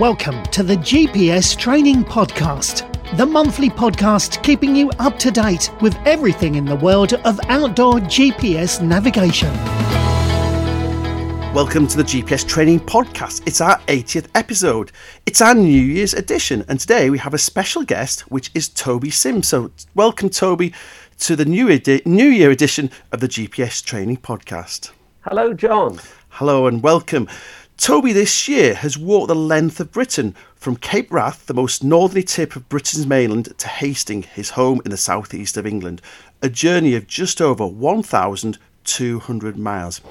Welcome to the GPS Training Podcast, the monthly podcast keeping you up to date with everything in the world of outdoor GPS navigation. Welcome to the GPS Training Podcast. It's our 80th episode. It's our New Year's edition, and today we have a special guest, which is Toby Sims. So, welcome, Toby, to the new, edi- new Year edition of the GPS Training Podcast. Hello, John. Hello, and welcome. Toby this year has walked the length of Britain from Cape Wrath, the most northerly tip of Britain's mainland, to Hastings, his home in the southeast of England, a journey of just over 1,200 miles.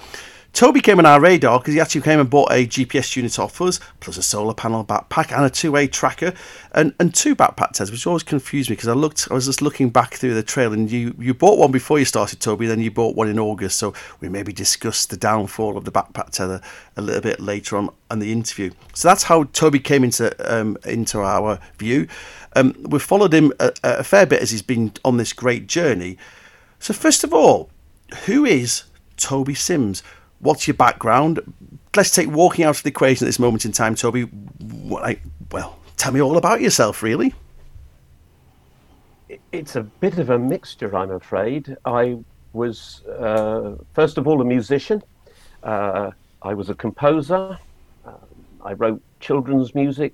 Toby came on our radar because he actually came and bought a GPS unit off us, plus a solar panel backpack and a two-way tracker, and, and two backpack tents, which always confused me because I looked, I was just looking back through the trail, and you you bought one before you started, Toby, then you bought one in August, so we maybe discussed the downfall of the backpack tether a little bit later on in the interview. So that's how Toby came into um, into our view. Um, we've followed him a, a fair bit as he's been on this great journey. So first of all, who is Toby Sims? What's your background? Let's take walking out of the equation at this moment in time, Toby. Like, well, tell me all about yourself, really. It's a bit of a mixture, I'm afraid. I was, uh, first of all, a musician. Uh, I was a composer. Um, I wrote children's music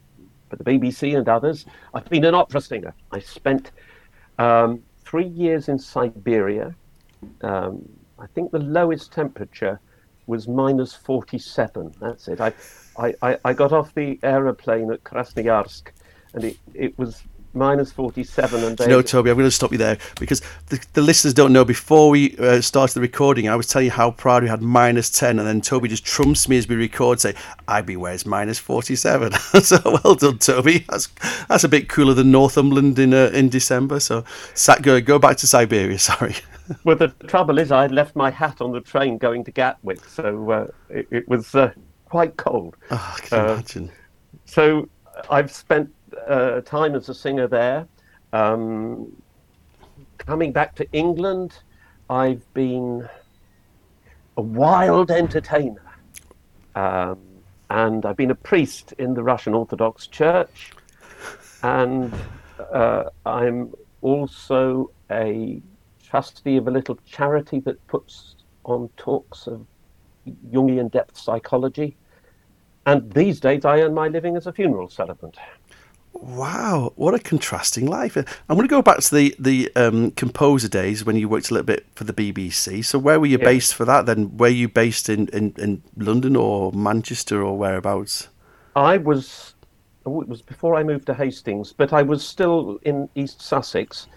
for the BBC and others. I've been an opera singer. I spent um, three years in Siberia. Um, I think the lowest temperature was minus 47. That's it. I, I, I got off the aeroplane at Krasnoyarsk and it, it was minus 47 and no toby i'm going to stop you there because the, the listeners don't know before we uh, started the recording i was telling you how proud we had minus 10 and then toby just trumps me as we record say i be where's minus 47 so well done toby that's that's a bit cooler than northumberland in uh, in december so sat go go back to siberia sorry well, the trouble is, I had left my hat on the train going to Gatwick, so uh, it, it, was uh, quite cold. Oh, I can uh, imagine. So I've spent uh, time as a singer there. Um, coming back to England, I've been a wild entertainer. Um, and I've been a priest in the Russian Orthodox Church. And uh, I'm also a trustee of a little charity that puts on talks of Jungian depth psychology. And these days, I earn my living as a funeral celebrant. Wow, what a contrasting life! I'm going to go back to the the um, composer days when you worked a little bit for the BBC. So, where were you yeah. based for that? Then, were you based in, in, in London or Manchester or whereabouts? I was. Oh, it was before I moved to Hastings, but I was still in East Sussex,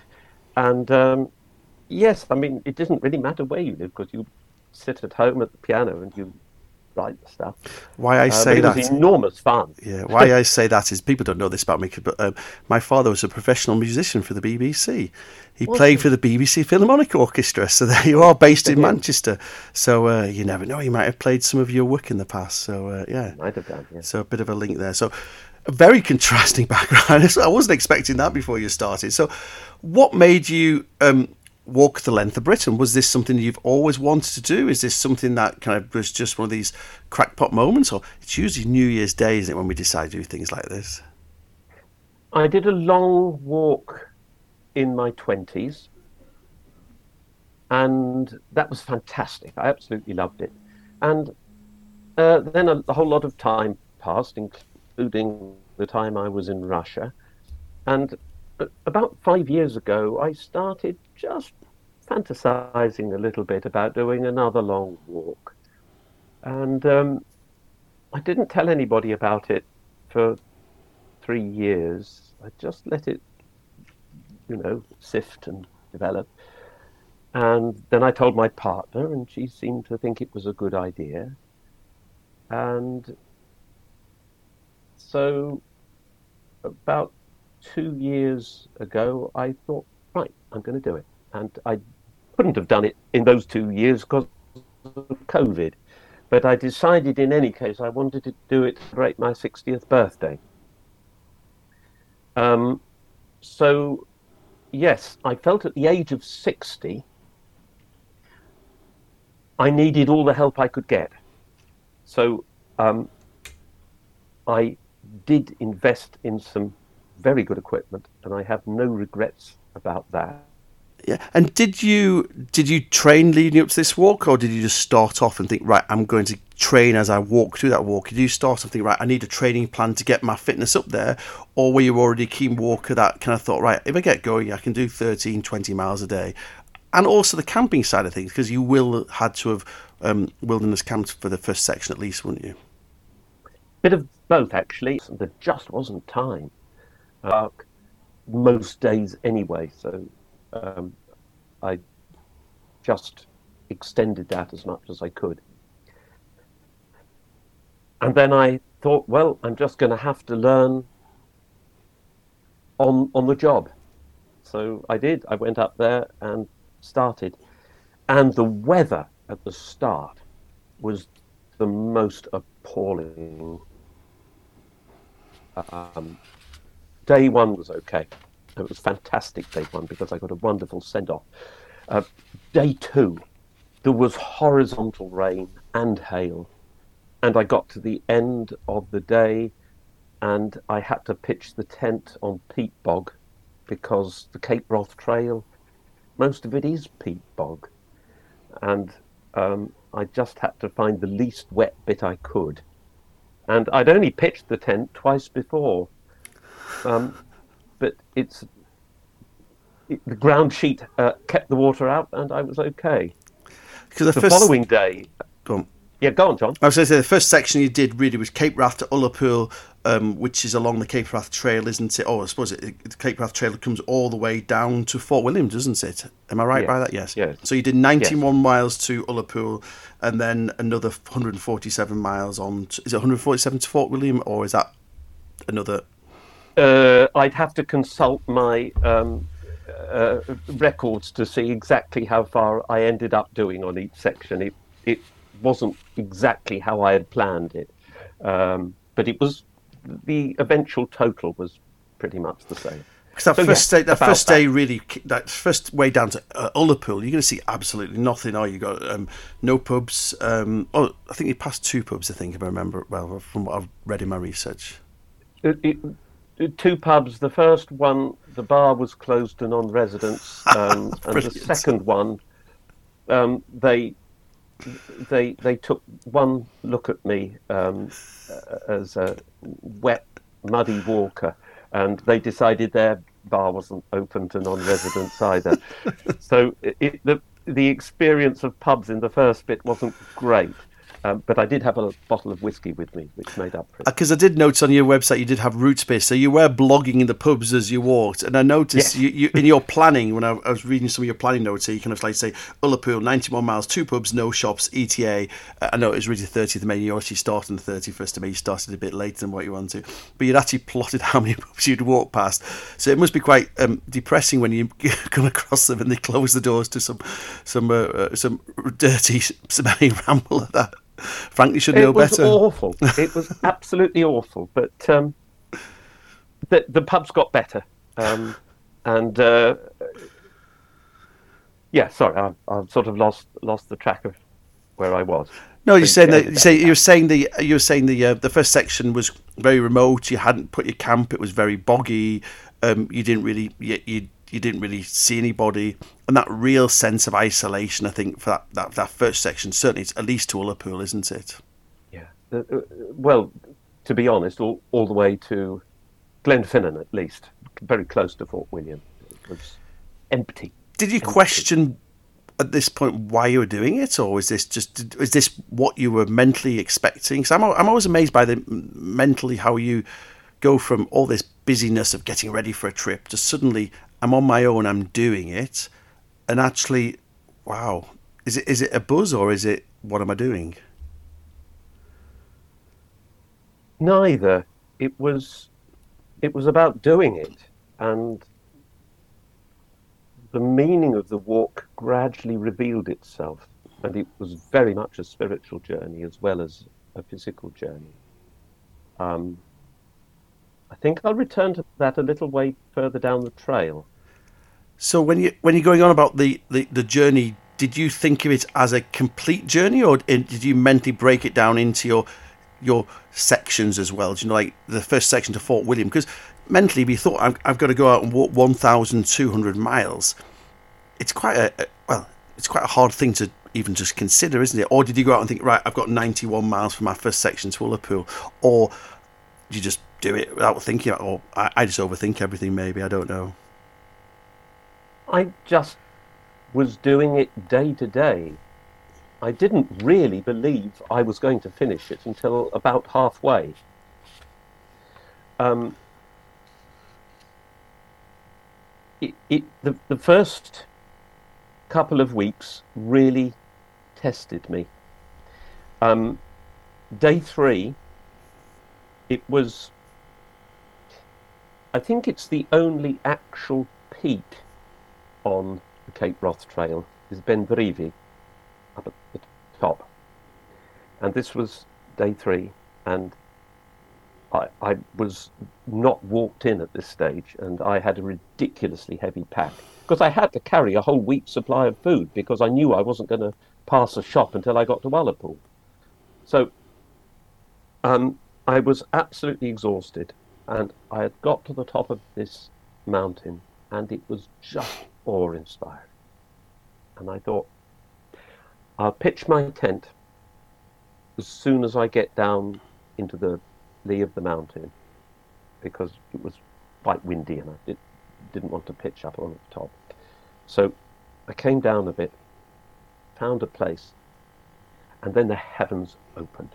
and um, Yes, I mean it doesn't really matter where you live because you sit at home at the piano and you write stuff. Why I uh, say uh, that enormous fun. Yeah, why I say that is people don't know this about me, but um, my father was a professional musician for the BBC. He what played for the BBC Philharmonic Orchestra, so there you are, based in Manchester. So uh, you never know, he might have played some of your work in the past. So uh, yeah, might have done. Yeah. So a bit of a link there. So a very contrasting background. I wasn't expecting that before you started. So, what made you um, walk the length of Britain. Was this something you've always wanted to do? Is this something that kind of was just one of these crackpot moments, or it's usually New Year's Day, isn't it, when we decide to do things like this? I did a long walk in my twenties, and that was fantastic. I absolutely loved it, and uh, then a, a whole lot of time passed, including the time I was in Russia, and about five years ago, I started just fantasizing a little bit about doing another long walk. And um, I didn't tell anybody about it for three years. I just let it, you know, sift and develop. And then I told my partner, and she seemed to think it was a good idea. And so, about two years ago, I thought, right, I'm going to do it. And I couldn't have done it in those two years because of COVID. But I decided in any case I wanted to do it to celebrate my 60th birthday. Um, so, yes, I felt at the age of 60 I needed all the help I could get. So um, I did invest in some very good equipment, and I have no regrets about that. Yeah, and did you did you train leading up to this walk, or did you just start off and think, right, I'm going to train as I walk through that walk? Did you start off think, right, I need a training plan to get my fitness up there, or were you already a keen walker that kind of thought, right, if I get going, I can do 13, 20 miles a day, and also the camping side of things, because you will had to have um, wilderness camped for the first section at least, wouldn't you? Bit of both, actually. There just wasn't time. Uh, most days anyway, so um, I just extended that as much as I could. And then I thought, well, I'm just going to have to learn on on the job. So I did. I went up there and started. And the weather at the start was the most appalling. Um, day one was okay. It was fantastic day one because I got a wonderful send off. Uh, day two, there was horizontal rain and hail, and I got to the end of the day, and I had to pitch the tent on peat bog because the Cape Wrath Trail, most of it is peat bog, and um, I just had to find the least wet bit I could, and I'd only pitched the tent twice before. Um, but it's it, the ground sheet uh, kept the water out, and I was okay. Because the, the first... following day, go on. Yeah, go on, John. I was going to say the first section you did really was Cape Wrath to Ullapool, um, which is along the Cape Wrath Trail, isn't it? Oh, I suppose it, the Cape Wrath Trail comes all the way down to Fort William, doesn't it? Am I right by that? Yes. yes. So you did 91 yes. miles to Ullapool, and then another 147 miles on. To, is it 147 to Fort William, or is that another uh, I'd have to consult my um, uh, records to see exactly how far I ended up doing on each section. It, it wasn't exactly how I had planned it, um, but it was the eventual total was pretty much the same. Because that so, first yeah, day, that first day really, that first way down to uh, Ullapool, you're going to see absolutely nothing. Are you got um, no pubs? Um, oh, I think you passed two pubs. I think if I remember well from what I've read in my research. It, it, two pubs. The first one, the bar was closed to non-residents, um, and the second one, um, they they they took one look at me um, as a wet, muddy walker, and they decided their bar wasn't open to non-residents either. so it, the the experience of pubs in the first bit wasn't great. Um, but I did have a bottle of whiskey with me, which made up for it. Because I did notice on your website you did have route space, so you were blogging in the pubs as you walked. And I noticed yes. you, you, in your planning, when I, I, was reading some of your planning notes, so you kind of like say Ullapool, 91 miles, two pubs, no shops, ETA. Uh, I know it was really 30th of May, you actually started on the 31st of May, you started a bit later than what you wanted to. But you'd actually plotted how many pubs you'd walk past. So it must be quite um, depressing when you come across them and they close the doors to some some uh, uh, some dirty, smelly ramble like Frankly, should know better. It was awful. It was absolutely awful. But um, the the pubs got better, um, and uh, yeah. Sorry, I, I've sort of lost lost the track of where I was. No, you're saying that you say you're saying the you're saying the uh, the first section was very remote. You hadn't put your camp. It was very boggy. Um, you didn't really you, you you didn't really see anybody, and that real sense of isolation. I think for that that, that first section, certainly it's at least to Ullapool, isn't it? Yeah. Uh, uh, well, to be honest, all, all the way to Glenfinnan, at least, very close to Fort William, it was empty. Did you empty. question at this point why you were doing it, or is this just is this what you were mentally expecting? Because I'm I'm always amazed by the mentally how you go from all this busyness of getting ready for a trip to suddenly I'm on my own, I'm doing it, and actually, wow, is it is it a buzz or is it what am I doing? Neither. It was it was about doing it, and the meaning of the walk gradually revealed itself, and it was very much a spiritual journey as well as a physical journey. Um, I think I'll return to that a little way further down the trail. So when you when you're going on about the, the, the journey, did you think of it as a complete journey, or did you mentally break it down into your your sections as well? Do you know, like the first section to Fort William? Because mentally, we thought I've, I've got to go out and walk 1,200 miles. It's quite a, a well, it's quite a hard thing to even just consider, isn't it? Or did you go out and think, right, I've got 91 miles from my first section to Ullapool, or you just do it without thinking, or I, I just overthink everything? Maybe I don't know. I just was doing it day to day. I didn't really believe I was going to finish it until about halfway. Um, it, it, the, the first couple of weeks really tested me. Um, day three, it was, I think it's the only actual peak on the Cape Wrath Trail is Ben Brevi up at the top. And this was day three, and I, I was not walked in at this stage, and I had a ridiculously heavy pack because I had to carry a whole week's supply of food because I knew I wasn't going to pass a shop until I got to Ullapool. So um, I was absolutely exhausted, and I had got to the top of this mountain, and it was just awe-inspiring. And I thought, I'll pitch my tent as soon as I get down into the lee of the mountain, because it was quite windy and I did, didn't want to pitch up on the top. So I came down a bit, found a place, and then the heavens opened.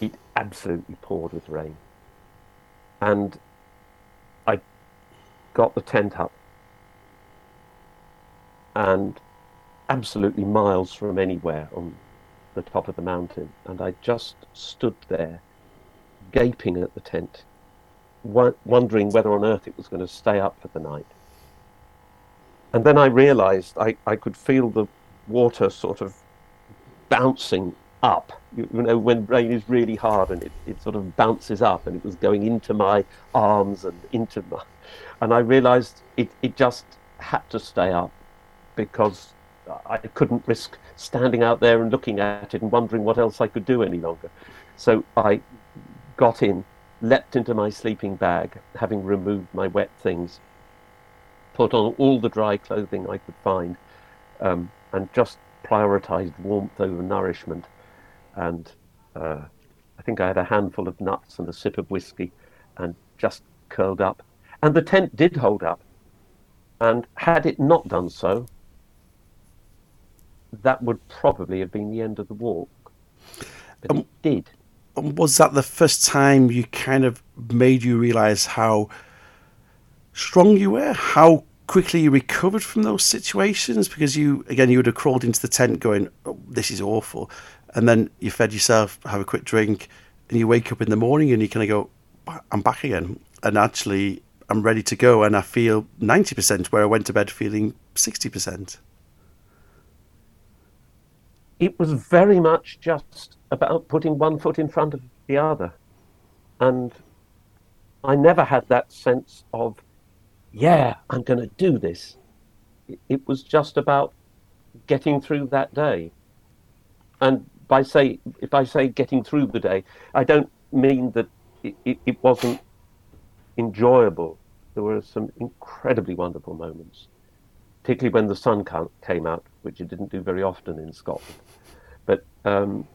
It absolutely poured with rain. And I got the tent up and absolutely miles from anywhere on the top of the mountain. And I just stood there, gaping at the tent, wondering whether on earth it was going to stay up for the night. And then I realized I, I could feel the water sort of bouncing up. You, you, know, when rain is really hard and it, it sort of bounces up and it was going into my arms and into my. And I realized it, it just had to stay up because I couldn't risk standing out there and looking at it and wondering what else I could do any longer. So I got in, leapt into my sleeping bag, having removed my wet things, put on all the dry clothing I could find, um, and just prioritized warmth over nourishment. And uh, I think I had a handful of nuts and a sip of whiskey and just curled up. And the tent did hold up. And had it not done so, that would probably have been the end of the walk. But um, it did. Was that the first time you kind of made you realize how strong you were, how quickly you recovered from those situations because you again you would have crawled into the tent going oh, this is awful and then you fed yourself have a quick drink and you wake up in the morning and you kind of go i'm back again and actually i'm ready to go and i feel 90% where i went to bed feeling 60% it was very much just about putting one foot in front of the other and i never had that sense of yeah, I'm going to do this. It, was just about getting through that day. And by say, if I say getting through the day, I don't mean that it, it, it wasn't enjoyable. There were some incredibly wonderful moments, particularly when the sun came out, which it didn't do very often in Scotland. But um,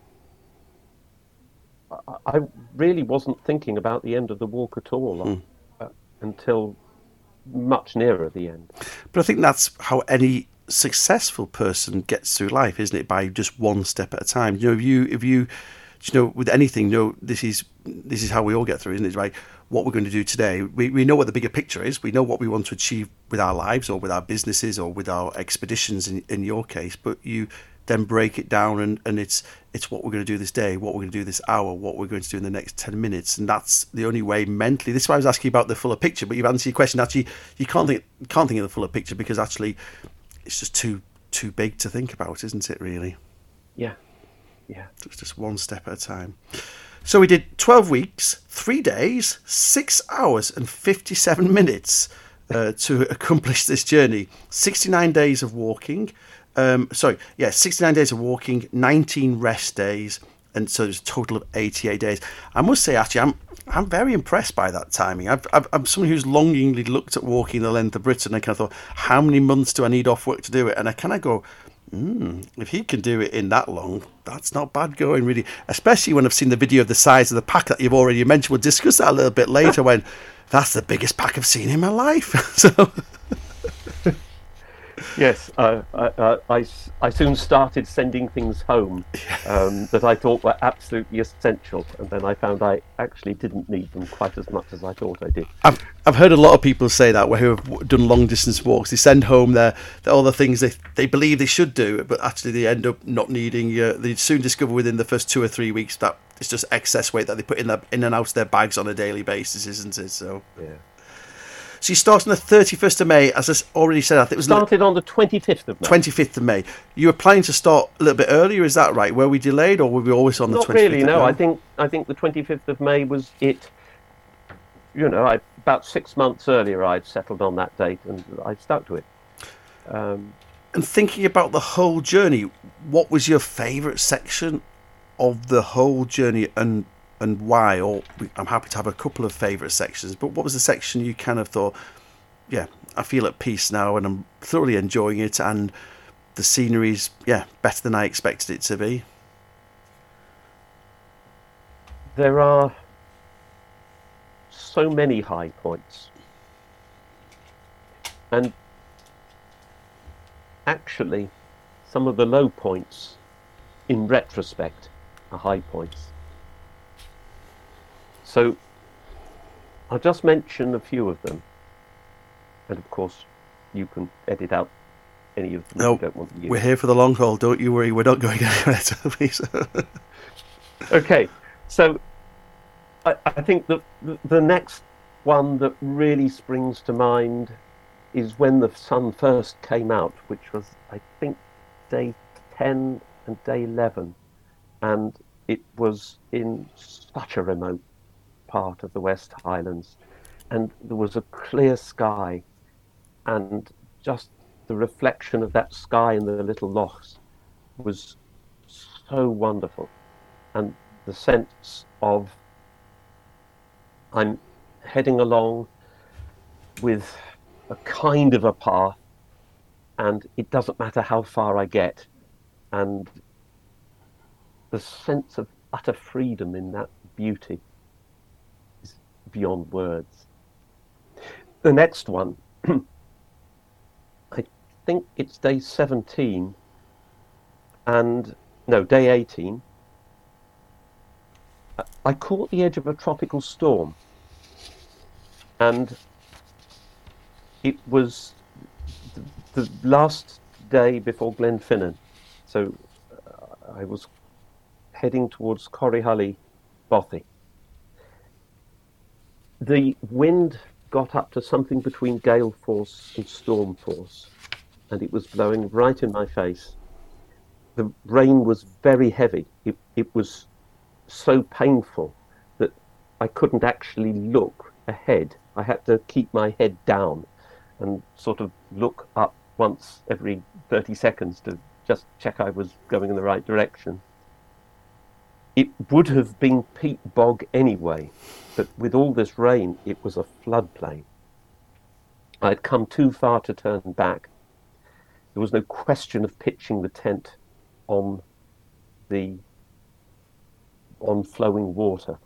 I really wasn't thinking about the end of the walk at all mm. until much nearer the end. But I think that's how any successful person gets through life, isn't it? By just one step at a time. You know, if you if you you know with anything, you know, this is this is how we all get through, isn't it? Right. What we're going to do today, we, we know what the bigger picture is. We know what we want to achieve with our lives or with our businesses or with our expeditions in, in your case, but you then break it down and, and it's it's what we're going to do this day, what we're going to do this hour, what we're going to do in the next 10 minutes. And that's the only way mentally. This is why I was asking about the fuller picture, but you've answered your question. Actually, you can't think, can't think of the fuller picture because actually it's just too too big to think about, isn't it, really? Yeah. Yeah. It's just one step at a time. So we did 12 weeks, three days, six hours, and 57 minutes uh, to accomplish this journey. 69 days of walking, um, sorry, yeah, 69 days of walking, 19 rest days, and so it's a total of 88 days. I must say, actually, I'm I'm very impressed by that timing. I've, I've, I'm someone who's longingly looked at walking the length of Britain. And I kind of thought, how many months do I need off work to do it? And I kind of go, mm, if he can do it in that long, that's not bad going, really. Especially when I've seen the video of the size of the pack that you've already mentioned. We'll discuss that a little bit later. when that's the biggest pack I've seen in my life. so yes, uh, I, I, I, soon started sending things home um, that I thought were absolutely essential, and then I found I actually didn't need them quite as much as I thought I did. I've, I've heard a lot of people say that where who have done long distance walks. They send home their, their all the things they they believe they should do, but actually they end up not needing. Uh, they soon discover within the first two or three weeks that it's just excess weight that they put in their in and out of their bags on a daily basis, isn't it? So yeah. So you started on the 31st of May, as I already said. I think it was started on the 25th of May. 25th of May. You were planning to start a little bit earlier, is that right? Were we delayed, or were we always on Not the 25th? Not really. No, I think I think the 25th of May was it. You know, I, about six months earlier, I'd settled on that date, and I stuck to it. Um, and thinking about the whole journey, what was your favourite section of the whole journey, and and why? Or I'm happy to have a couple of favourite sections, but what was the section you kind of thought, yeah, I feel at peace now and I'm thoroughly enjoying it, and the scenery's, yeah, better than I expected it to be? There are so many high points. And actually, some of the low points, in retrospect, are high points. So I'll just mention a few of them. And of course, you can edit out any of them no, don't want to use. We're here for the long haul. Don't you worry. We're not going anywhere. okay. So I, I think that the next one that really springs to mind is when the sun first came out, which was, I think, day 10 and day 11. And it was in such a remote part of the West Highlands, and there was a clear sky, and just the reflection of that sky in the little lochs was so wonderful, and the sense of I'm heading along with a kind of a path, and it doesn't matter how far I get, and the sense of utter freedom in that beauty beyond words. The next one, I think it's day 17, and no, day 18. I caught the edge of a tropical storm, and it was the, the last day before Glenfinnan. So uh, I was heading towards Corryhully, Bothy the wind got up to something between gale force and storm force, and it was blowing right in my face. The rain was very heavy. It, it was so painful that I couldn't actually look ahead. I had to keep my head down and sort of look up once every 30 seconds to just check I was going in the right direction. It would have been peat bog anyway, but with all this rain, it was a floodplain. I had come too far to turn back. There was no question of pitching the tent on the on flowing water.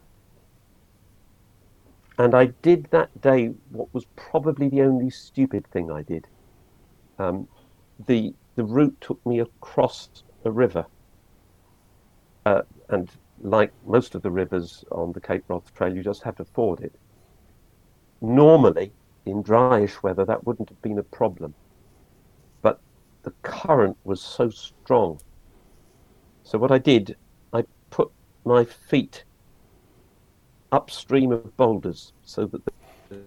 And I did that day what was probably the only stupid thing I did. Um, the the route took me across a river, uh, and like most of the rivers on the Cape Wrath Trail, you just have to ford it. Normally, in dryish weather, that wouldn't have been a problem. But the current was so strong. So, what I did, I put my feet upstream of boulders so that the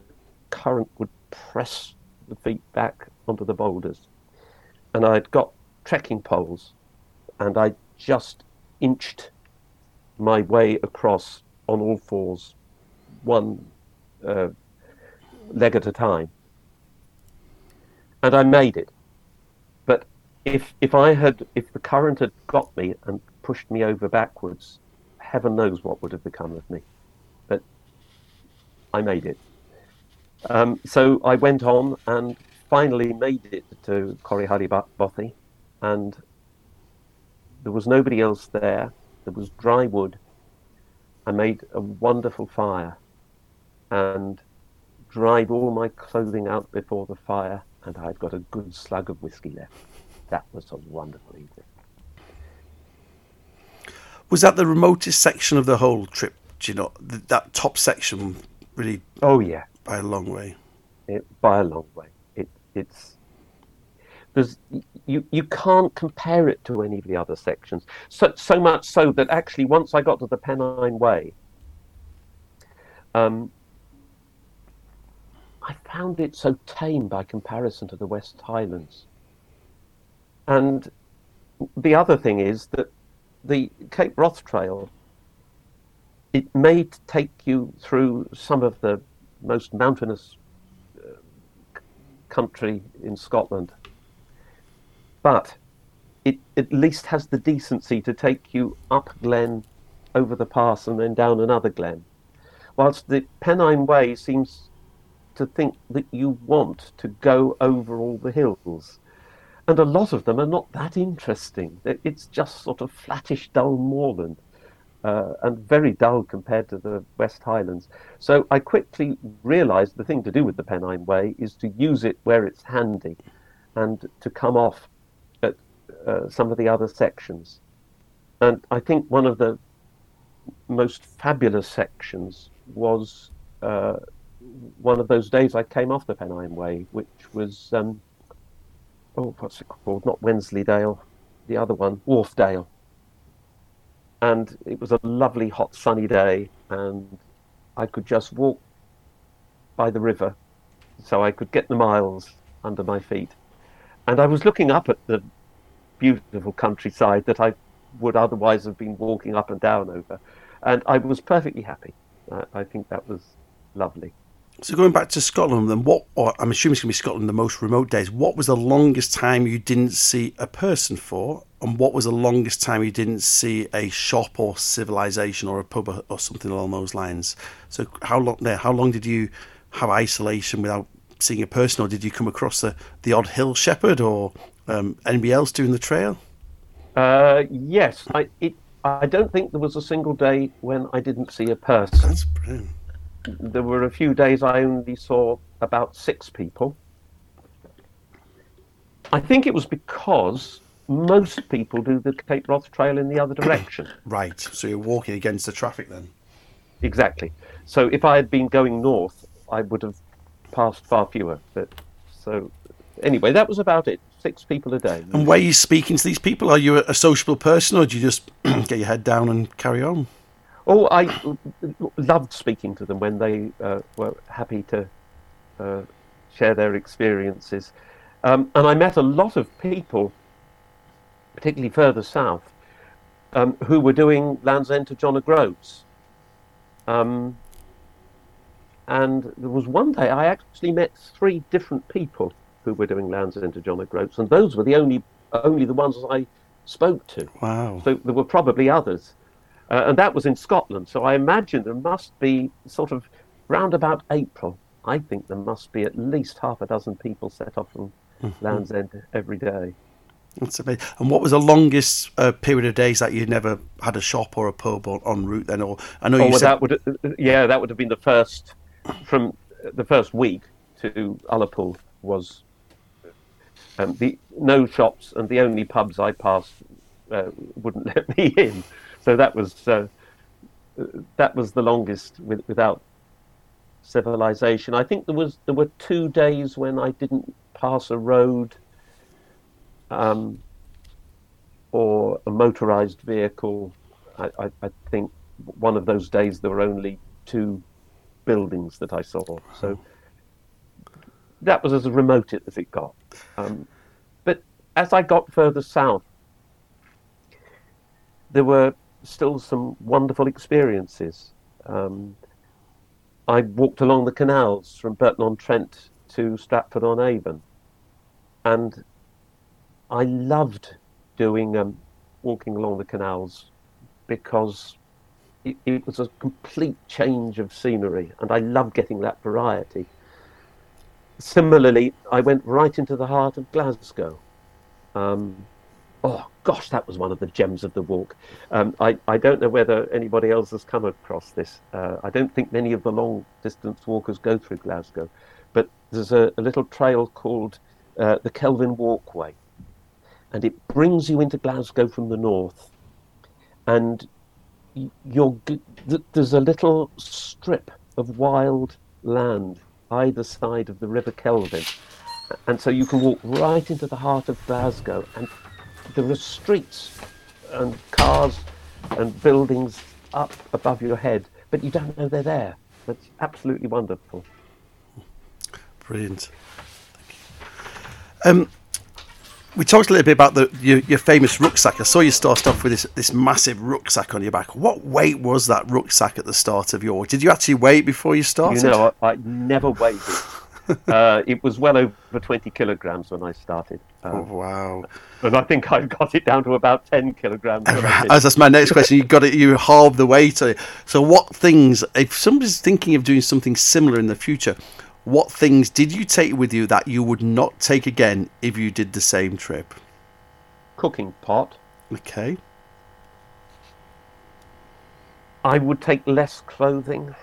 current would press the feet back onto the boulders. And I'd got trekking poles and I just inched my way across on all fours, one uh, leg at a time. And I made it. But if if I had if the current had got me and pushed me over backwards, heaven knows what would have become of me. But I made it. Um, so I went on and finally made it to Corryhully Bothy, and there was nobody else there. There was dry wood. I made a wonderful fire and dried all my clothing out before the fire, and I'd got a good slug of whiskey left. That was a wonderful evening. Was that the remotest section of the whole trip? Do you know that top section really? Oh yeah, by a long way. It, by a long way. It, it's there's you you can't compare it to any of the other sections. So so much so that actually once I got to the Pennine Way, um, I found it so tame by comparison to the West Highlands. And the other thing is that the Cape Wrath Trail, it may take you through some of the most mountainous uh, country in Scotland, but it at least has the decency to take you up Glen, over the pass, and then down another Glen. Whilst the Pennine Way seems to think that you want to go over all the hills. And a lot of them are not that interesting. It's just sort of flattish, dull moorland uh, and very dull compared to the West Highlands. So I quickly realised the thing to do with the Pennine Way is to use it where it's handy and to come off uh, some of the other sections. And I think one of the most fabulous sections was uh, one of those days I came off the Pennine Way, which was, um, oh, what's it called? Not Wensleydale, the other one, Wharfedale and it was a lovely hot sunny day and I could just walk by the river so I could get the miles under my feet. And I was looking up at the beautiful countryside that I would otherwise have been walking up and down over. And I was perfectly happy. I, I think that was lovely. So going back to Scotland, then what? I'm assuming it's going to be Scotland the most remote days. What was the longest time you didn't see a person for, and what was the longest time you didn't see a shop or civilization or a pub or something along those lines? So how long? There, how long did you have isolation without seeing a person, or did you come across the the odd hill shepherd or um, anybody else doing the trail? Uh, yes, I it, I don't think there was a single day when I didn't see a person. That's brilliant there were a few days I only saw about six people. I think it was because most people do the Cape Wrath Trail in the other direction. right. So you're walking against the traffic then? Exactly. So if I had been going north, I would have passed far fewer. But so anyway, that was about it. Six people a day. And where are you speaking to these people? Are you a sociable person, or do you just get your head down and carry on? Oh, I loved speaking to them when they uh, were happy to uh, share their experiences. Um, and I met a lot of people, particularly further south, um, who were doing Land's End to John O'Groats. Um, and there was one day I actually met three different people who were doing Land's End to John O'Groats, and those were the only only the ones I spoke to. Wow! So there were probably others. Uh, and that was in Scotland. So I imagine there must be sort of round about April. I think there must be at least half a dozen people set off from mm-hmm. Land's End every day. That's amazing. And what was the longest uh, period of days that you never had a shop or a pub or en route then? Or I know oh, you well, said that would yeah that would have been the first from the first week to Ullapool was um, the no shops and the only pubs I passed uh, wouldn't let me in so that was uh, that was the longest with, without civilization. I think there was there were two days when I didn't pass a road um, or a motorized vehicle. I, I, I, think one of those days there were only two buildings that I saw. So that was as remote as it got. Um, but as I got further south, there were still some wonderful experiences. Um, I walked along the canals from Burton on Trent to Stratford on Avon, and I loved doing um, walking along the canals because it, it, was a complete change of scenery, and I love getting that variety. Similarly, I went right into the heart of Glasgow. Um, oh gosh, that was one of the gems of the walk. Um, I, I don't know whether anybody else has come across this. Uh, I don't think many of the long distance walkers go through Glasgow, but there's a, a little trail called uh, the Kelvin Walkway, and it brings you into Glasgow from the north. And you're, there's a little strip of wild land either side of the River Kelvin. And so you can walk right into the heart of Glasgow, and there are streets and cars and buildings up above your head, but you don't know they're there. That's absolutely wonderful. Brilliant. Um, we talked a little bit about the your, your, famous rucksack. I saw you start off with this this massive rucksack on your back. What weight was that rucksack at the start of your? Did you actually weigh it before you started? You know, I, I never weighed it. uh, it was well over twenty kilograms when I started. Um, oh wow! And I think I got it down to about ten kilograms. As that's my next question. You got it. You halved the weight. So, what things? If somebody's thinking of doing something similar in the future, what things did you take with you that you would not take again if you did the same trip? Cooking pot. Okay. I would take less clothing.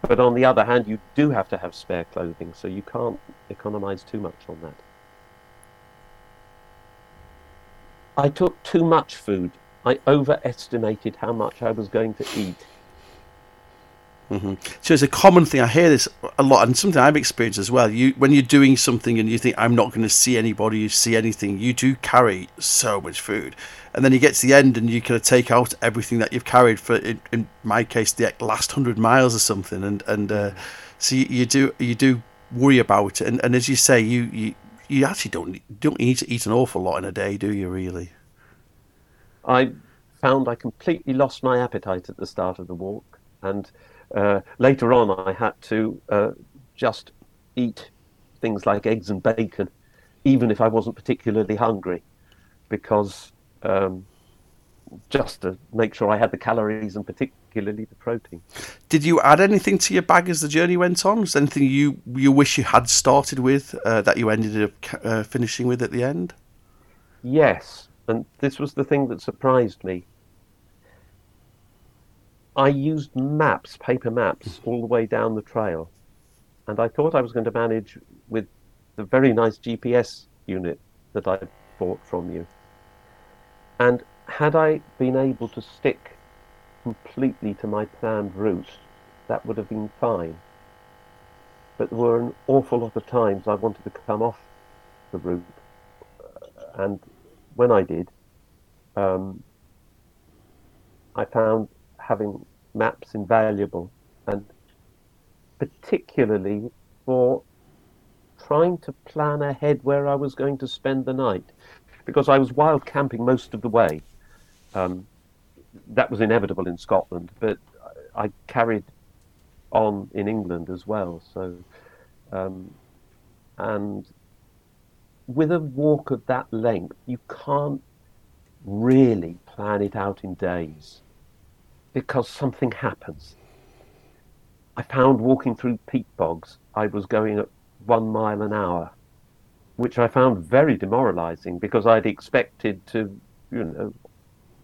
But on the other hand, you do have to have spare clothing, so you can't economize too much on that. I took too much food. I overestimated how much I was going to eat. Mm-hmm. So it's a common thing. I hear this a lot, and something I've experienced as well. You, when you're doing something and you think I'm not going to see anybody, you see anything, you do carry so much food, and then you get to the end and you kind of take out everything that you've carried for, in, in my case, the last hundred miles or something, and and uh, so you, you, do you do worry about it, and, and as you say, you, you you actually don't don't need to eat an awful lot in a day, do you? Really? I found I completely lost my appetite at the start of the walk, and uh, later on, I had to uh, just eat things like eggs and bacon, even if I wasn't particularly hungry, because um, just to make sure I had the calories and particularly the protein. Did you add anything to your bag as the journey went on? Was anything you you wish you had started with uh, that you ended up uh, finishing with at the end? Yes, and this was the thing that surprised me. I used maps, paper maps, all the way down the trail. And I thought I was going to manage with the very nice GPS unit that I bought from you. And had I been able to stick completely to my planned route, that would have been fine. But there were an awful lot of times I wanted to come off the route. And when I did, um, I found having maps invaluable, and particularly for trying to plan ahead where I was going to spend the night, because I was wild camping most of the way. Um, that was inevitable in Scotland, but I carried on in England as well. So, um, and with a walk of that length, you can't really plan it out in days because something happens. I found walking through peat bogs, I was going at one mile an hour, which I found very demoralizing because I'd expected to, you know,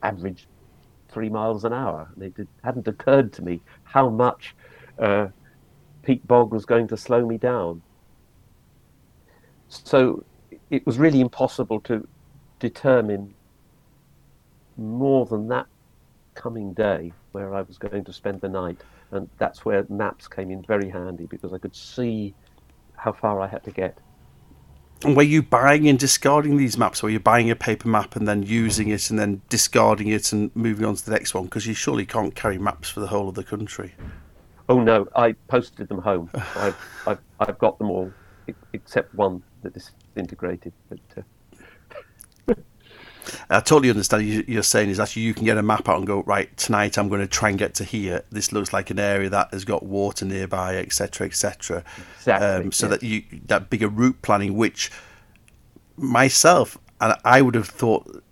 average three miles an hour. And it hadn't occurred to me how much uh, peat bog was going to slow me down. So it was really impossible to determine more than that coming day where I was going to spend the night. And that's where maps came in very handy because I could see how far I had to get. And were you buying and discarding these maps? Or were you buying a paper map and then using it and then discarding it and moving on to the next one? Because you surely can't carry maps for the whole of the country. Oh no, I posted them home. I've, I've, I've got them all, except one that is integrated. But uh, I totally understand you're saying is actually you can get a map out and go right tonight. I'm going to try and get to here. This looks like an area that has got water nearby, etc., etc. Exactly. Um, so yeah. that you that bigger route planning, which myself and I would have thought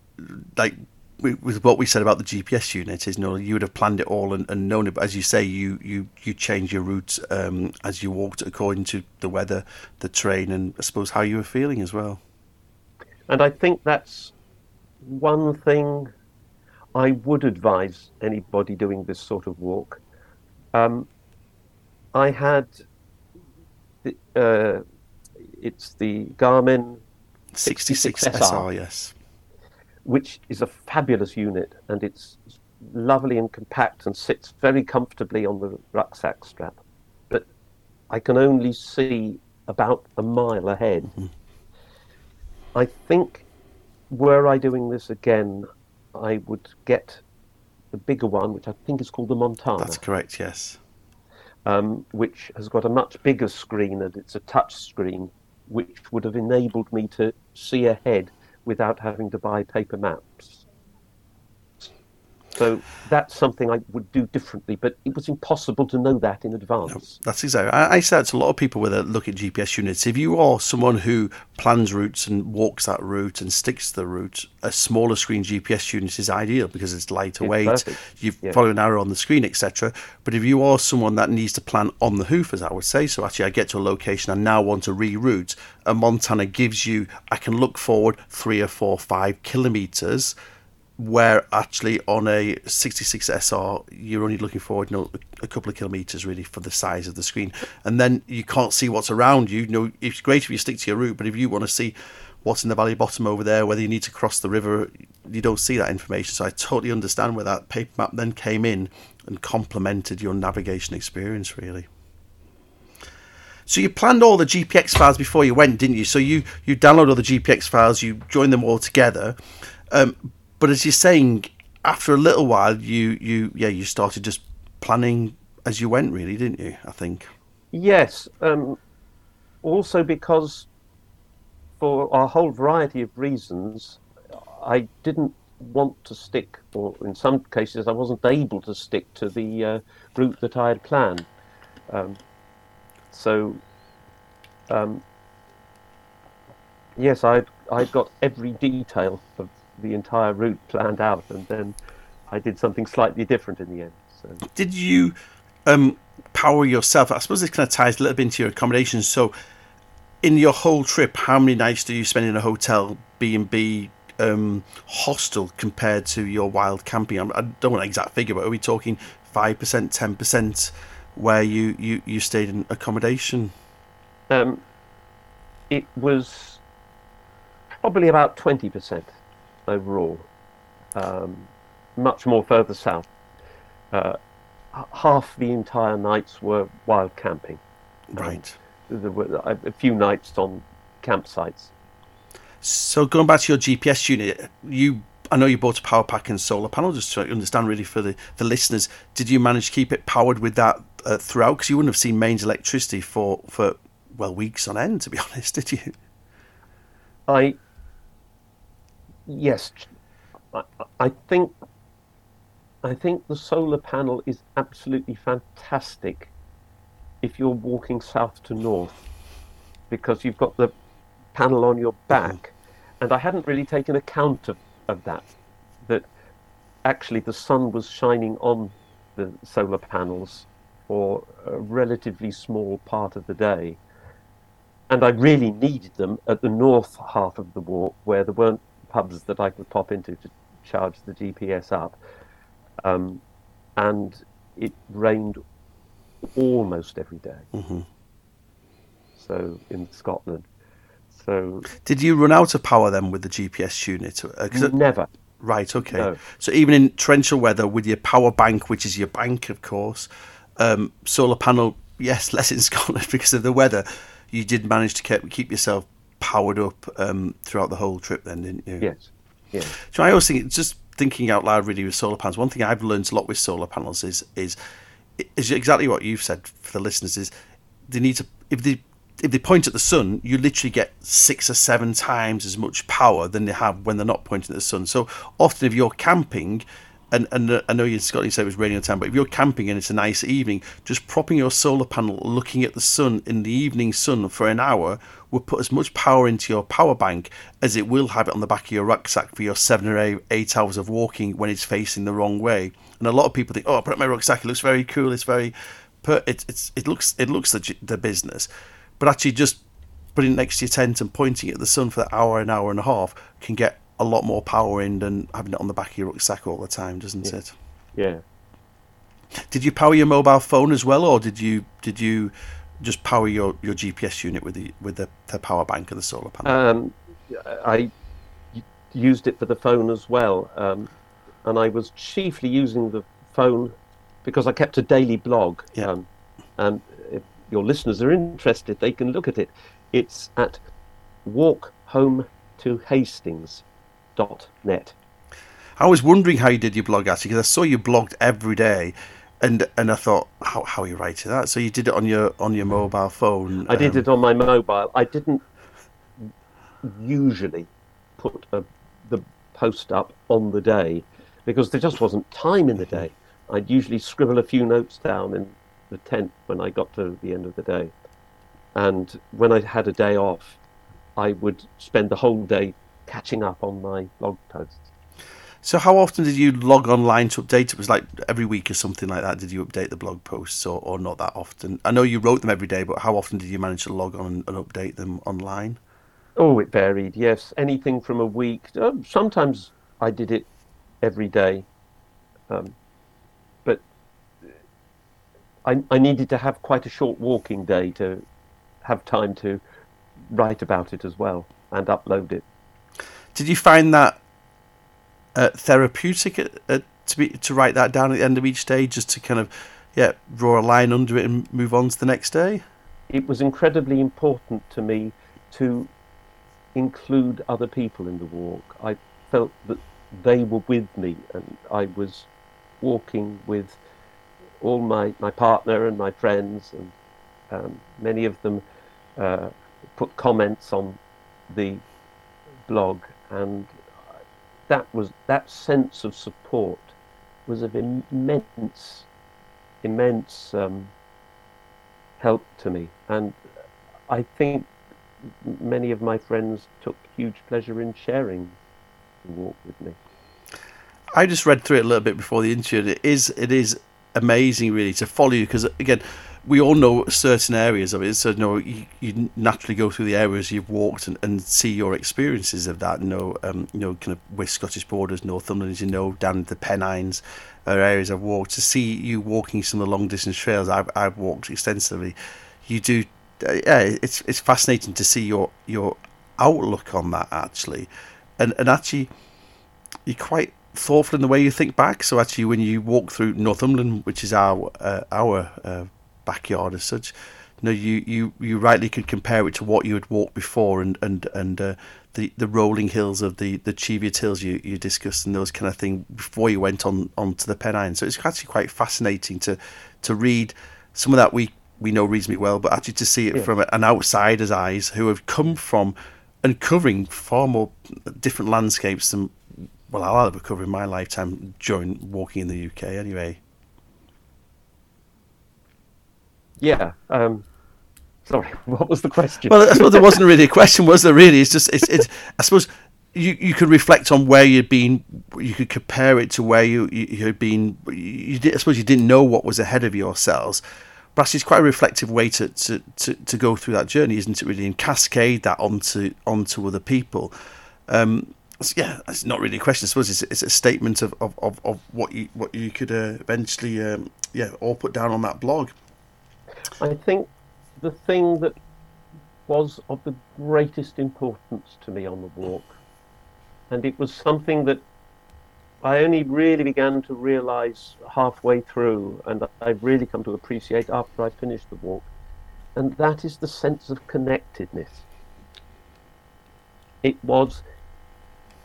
like with what we said about the GPS unit is, you know, you would have planned it all and, and known it. But as you say, you you you change your route um, as you walked according to the weather, the train, and I suppose how you were feeling as well. And I think that's one thing I would advise anybody doing this sort of walk. Um, I had, the, uh, it's the Garmin 66, 66 SR, yes which is a fabulous unit and it's lovely and compact and sits very comfortably on the rucksack strap. But I can only see about a mile ahead. Mm-hmm. I think were I doing this again, I would get the bigger one, which I think is called the Montana. That's correct, yes. Um, which has got a much bigger screen and it's a touch screen, which would have enabled me to see ahead without having to buy paper maps. So that's something I would do differently, but it was impossible to know that in advance. No, that's exactly. I, I say to a lot of people with a look at GPS units. If you are someone who plans routes and walks that route and sticks to the route, a smaller screen GPS unit is ideal because it's lighter it's weight. You yeah. follow an arrow on the screen, etc. But if you are someone that needs to plan on the hoof, as I would say, so actually I get to a location and now want to reroute, a Montana gives you I can look forward three or four, five kilometers where actually on a 66 SR you're only looking forward you know a couple of kilometers really for the size of the screen and then you can't see what's around you you know it's great if you stick to your route but if you want to see what's in the valley bottom over there whether you need to cross the river you don't see that information so I totally understand where that paper map then came in and complemented your navigation experience really so you planned all the GPX files before you went, didn't you? So you you download all the GPX files, you join them all together. Um, but as you're saying, after a little while, you you yeah you started just planning as you went, really, didn't you? I think. Yes. Um, also, because for a whole variety of reasons, I didn't want to stick, or in some cases, I wasn't able to stick to the uh, route that I had planned. Um, so, um, yes, I I got every detail of the entire route planned out, and then I did something slightly different in the end. So. Did you um, power yourself? I suppose this kind of ties a little bit into your accommodation. So, in your whole trip, how many nights do you spend in a hotel, B and B, um, hostel compared to your wild camping? I don't want an exact figure, but are we talking five percent, ten percent, where you, you, you stayed in accommodation? Um, it was probably about twenty percent overall, um, much more further south. Uh, half the entire nights were wild camping. Right. Um, there were a few nights on campsites. So going back to your GPS unit, you I know you bought a power pack and solar panel. Just to understand really for the, the listeners, did you manage to keep it powered with that uh, throughout? Because you wouldn't have seen mains electricity for for well weeks on end, to be honest, did you? I yes, I, I think I think the solar panel is absolutely fantastic if you're walking south to north because you've got the panel on your back. Mm-hmm. And I hadn't really taken account of, of that, that actually the sun was shining on the solar panels for a relatively small part of the day. And I really needed them at the north half of the walk where there weren't pubs that I could pop into to charge the GPS up. Um, and it rained almost every day. Mm-hmm. So in Scotland. So did you run out of power then with the GPS unit? Uh, Never. Right. Okay. No. So even in torrential weather, with your power bank, which is your bank, of course, um, solar panel, yes, less in Scotland because of the weather, you did manage to keep keep yourself powered up um, throughout the whole trip, then, didn't you? Yes. Yeah. So I always think, just thinking out loud, really, with solar panels. One thing I've learned a lot with solar panels is is is exactly what you've said for the listeners. Is they need to if they if they point at the sun, you literally get six or seven times as much power than they have when they're not pointing at the sun. So often, if you're camping, and, and uh, I know you, Scott, you said it was raining all the time, but if you're camping and it's a nice evening, just propping your solar panel, looking at the sun in the evening sun for an hour, will put as much power into your power bank as it will have it on the back of your rucksack for your seven or eight, eight hours of walking when it's facing the wrong way. And a lot of people think, "Oh, I put it my rucksack. It looks very cool. It's very, it, it's it looks it looks the, the business." But actually, just putting it next to your tent and pointing it at the sun for an hour, an hour and a half can get a lot more power in than having it on the back of your rucksack all the time, doesn't yeah. it? Yeah. Did you power your mobile phone as well, or did you did you just power your, your GPS unit with the with the, the power bank and the solar panel? Um, I used it for the phone as well, um, and I was chiefly using the phone because I kept a daily blog. Yeah. Um, and if your listeners are interested, they can look at it. It's at walkhometohastings.net. I was wondering how you did your blog actually because I saw you blogged every day, and and I thought how how are you writing that? So you did it on your on your mobile phone. I did um, it on my mobile. I didn't usually put a, the post up on the day because there just wasn't time in the day. I'd usually scribble a few notes down in the tent when I got to the end of the day. And when I had a day off, I would spend the whole day catching up on my blog posts. So how often did you log online to update? It was like every week or something like that. Did you update the blog posts or, or not that often? I know you wrote them every day, but how often did you manage to log on and, update them online? Oh, it varied. Yes, anything from a week. Uh, sometimes I did it every day, um, but I, I needed to have quite a short walking day to have time to write about it as well and upload it. Did you find that uh, therapeutic uh, to be to write that down at the end of each day, just to kind of yeah draw a line under it and move on to the next day? It was incredibly important to me to include other people in the walk. I felt that they were with me, and I was walking with all my, my partner and my friends, and um, many of them uh, put comments on the blog, and that was that sense of support was of immense, immense um, help to me, and I think many of my friends took huge pleasure in sharing the walk with me. I just read through it a little bit before the interview. It is it is amazing, really, to follow you because again, we all know certain areas of it. So, you know, you, you naturally go through the areas you've walked and, and see your experiences of that. You know, um, you know, kind of West Scottish borders, Northumberland, as you know, down the Pennines are areas I've walked. To see you walking some of the long distance trails I've, I've walked extensively, you do. Uh, yeah, it's it's fascinating to see your your outlook on that actually, and and actually, you're quite thoughtful in the way you think back. So actually, when you walk through Northumberland, which is our uh, our uh, backyard as such, you know, you, you, you rightly could compare it to what you had walked before, and and and uh, the the rolling hills of the the Cheviot Hills you, you discussed and those kind of thing before you went on onto the Pennines. So it's actually quite fascinating to to read some of that we we know reasonably well, but actually to see it Yeah. from an outsider's eyes who have come from and covering far more different landscapes than well I'll ever cover in my lifetime during walking in the UK anyway. Yeah. Um, sorry, what was the question? Well, I suppose there wasn't really a question, was there? Really, it's just it's. it's I suppose you you could reflect on where you'd been. You could compare it to where you you, had been. You did, I suppose you didn't know what was ahead of yourselves. But actually, it's quite a reflective way to, to, to, to go through that journey, isn't it? Really, and cascade that onto onto other people. Um, so yeah, it's not really a question. I suppose it's, it's a statement of, of, of, of what you what you could uh, eventually um, yeah all put down on that blog. I think the thing that was of the greatest importance to me on the walk, and it was something that I only really began to realize halfway through, and I've really come to appreciate after I finished the walk, and that is the sense of connectedness. It was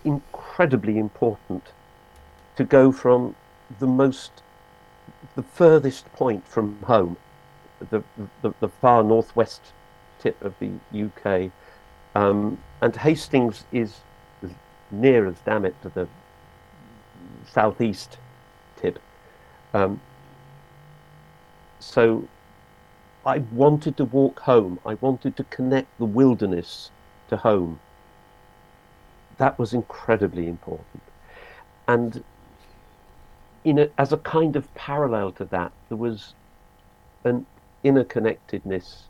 incredibly important to go from the most, the furthest point from home the, the, the far northwest tip of the UK. Um, and Hastings is as near as damn it to the southeast tip. Um, so I wanted to walk home. I wanted to connect the wilderness to home. That was incredibly important. And in a, as a kind of parallel to that, there was an inner connectedness.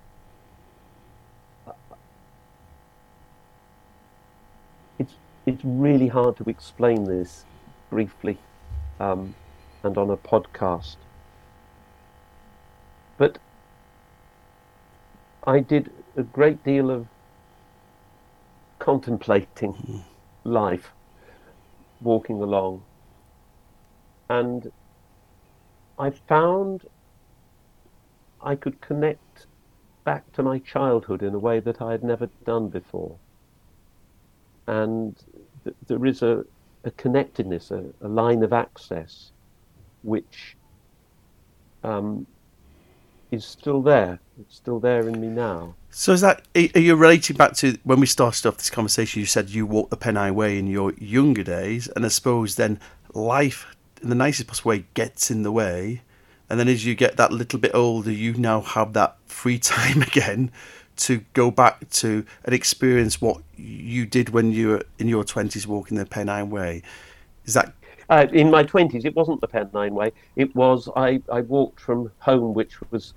It's it's really hard to explain this briefly um, and on a podcast. But I did a great deal of contemplating mm. life, walking along, and I found I could connect back to my childhood in a way that I had never done before. And th- there is a, a connectedness, a, a, line of access, which um, is still there. It's still there in me now. So is that are you relating back to when we started off this conversation? You said you walked the Pennine Way in your younger days, and I suppose then life, in the nicest possible way, gets in the way and then as you get that little bit older, you now have that free time again to go back to and experience what you did when you were in your 20s walking the Pennine Way. Is that uh, in my 20s, it wasn't the Pennine Way. It was, I, I walked from home, which was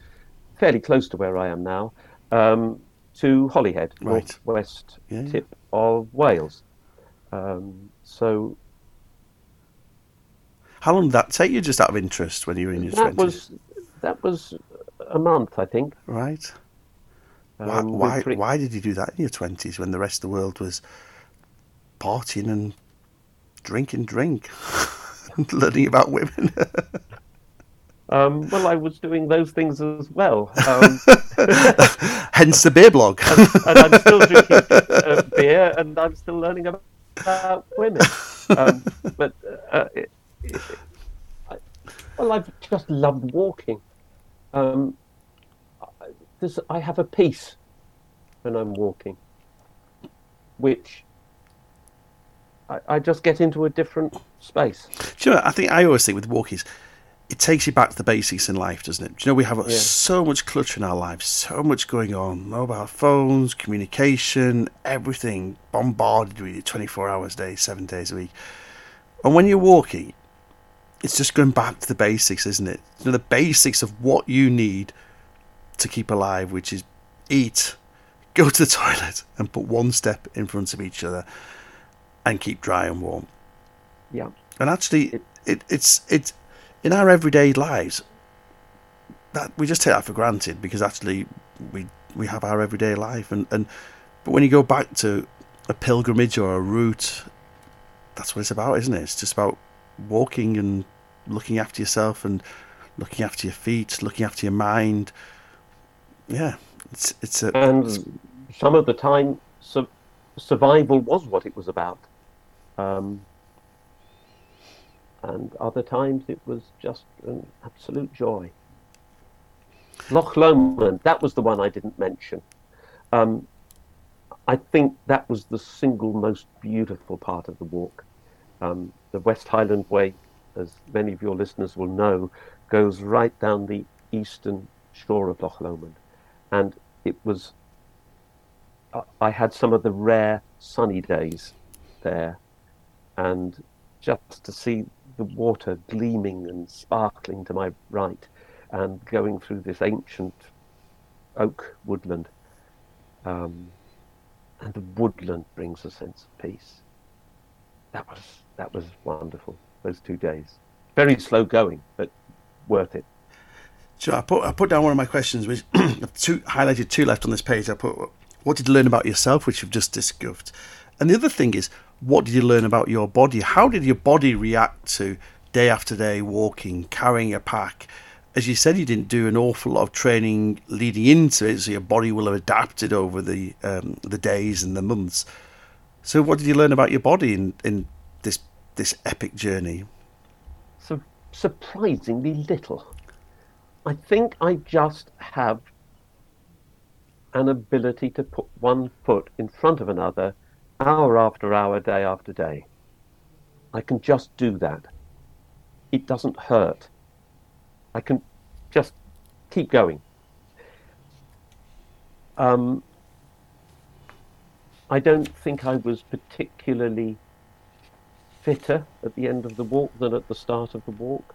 fairly close to where I am now, um, to Holyhead, right. northwest yeah. tip of Wales. Um, so how long did that take you, just out of interest, when you were in your that 20s? Was, that was a month, I think. Right. Um, why, why, why did you do that in your 20s when the rest of the world was partying and drinking drink and learning about women? Um, well, I was doing those things as well. Um, Hence the beer blog. and, and, I'm still drinking uh, beer, and I'm still learning about, about women. Um, but uh, it, I, well, I've just loved walking. Um, I have a peace when I'm walking, which I, I, just get into a different space. Do you know, I think I always think with walking, it takes you back to the basics in life, doesn't it? Do you know, we have yeah. so much clutter in our lives, so much going on mobile phones, communication, everything bombarded with you 24 hours a day, seven days a week. And when you're walking, it's just going back to the basics, isn't it? You know, the basics of what you need to keep alive, which is eat, go to the toilet, and put one step in front of each other, and keep dry and warm. Yeah. And actually, it, it, it's it's in our everyday lives that we just take that for granted because actually we we have our everyday life and and but when you go back to a pilgrimage or a route, that's what it's about, isn't it? It's just about walking and looking after yourself and looking after your feet, looking after your mind. Yeah, it's it's a. And it's, some of the time, su- survival was what it was about. Um, and other times it was just an absolute joy. Loch Lomond, that was the one I didn't mention. Um, I think that was the single most beautiful part of the walk. Um, the West Highland Way as many of your listeners will know, goes right down the eastern shore of Loch Lomond. And it was, I had some of the rare sunny days there. And just to see the water gleaming and sparkling to my right and going through this ancient oak woodland. Um, and the woodland brings a sense of peace. That was that was wonderful those two days. Very slow going, but worth it. So I put I put down one of my questions, which two highlighted two left on this page. I put what did you learn about yourself, which you've just discovered, and the other thing is what did you learn about your body? How did your body react to day after day walking, carrying a pack? As you said, you didn't do an awful lot of training leading into it, so your body will have adapted over the um, the days and the months. So, what did you learn about your body in, in this this epic journey? So surprisingly little. I think I just have an ability to put one foot in front of another hour after hour, day after day. I can just do that. it doesn't hurt. I can just keep going. Um, I don't think I was particularly fitter at the end of the walk than at the start of the walk.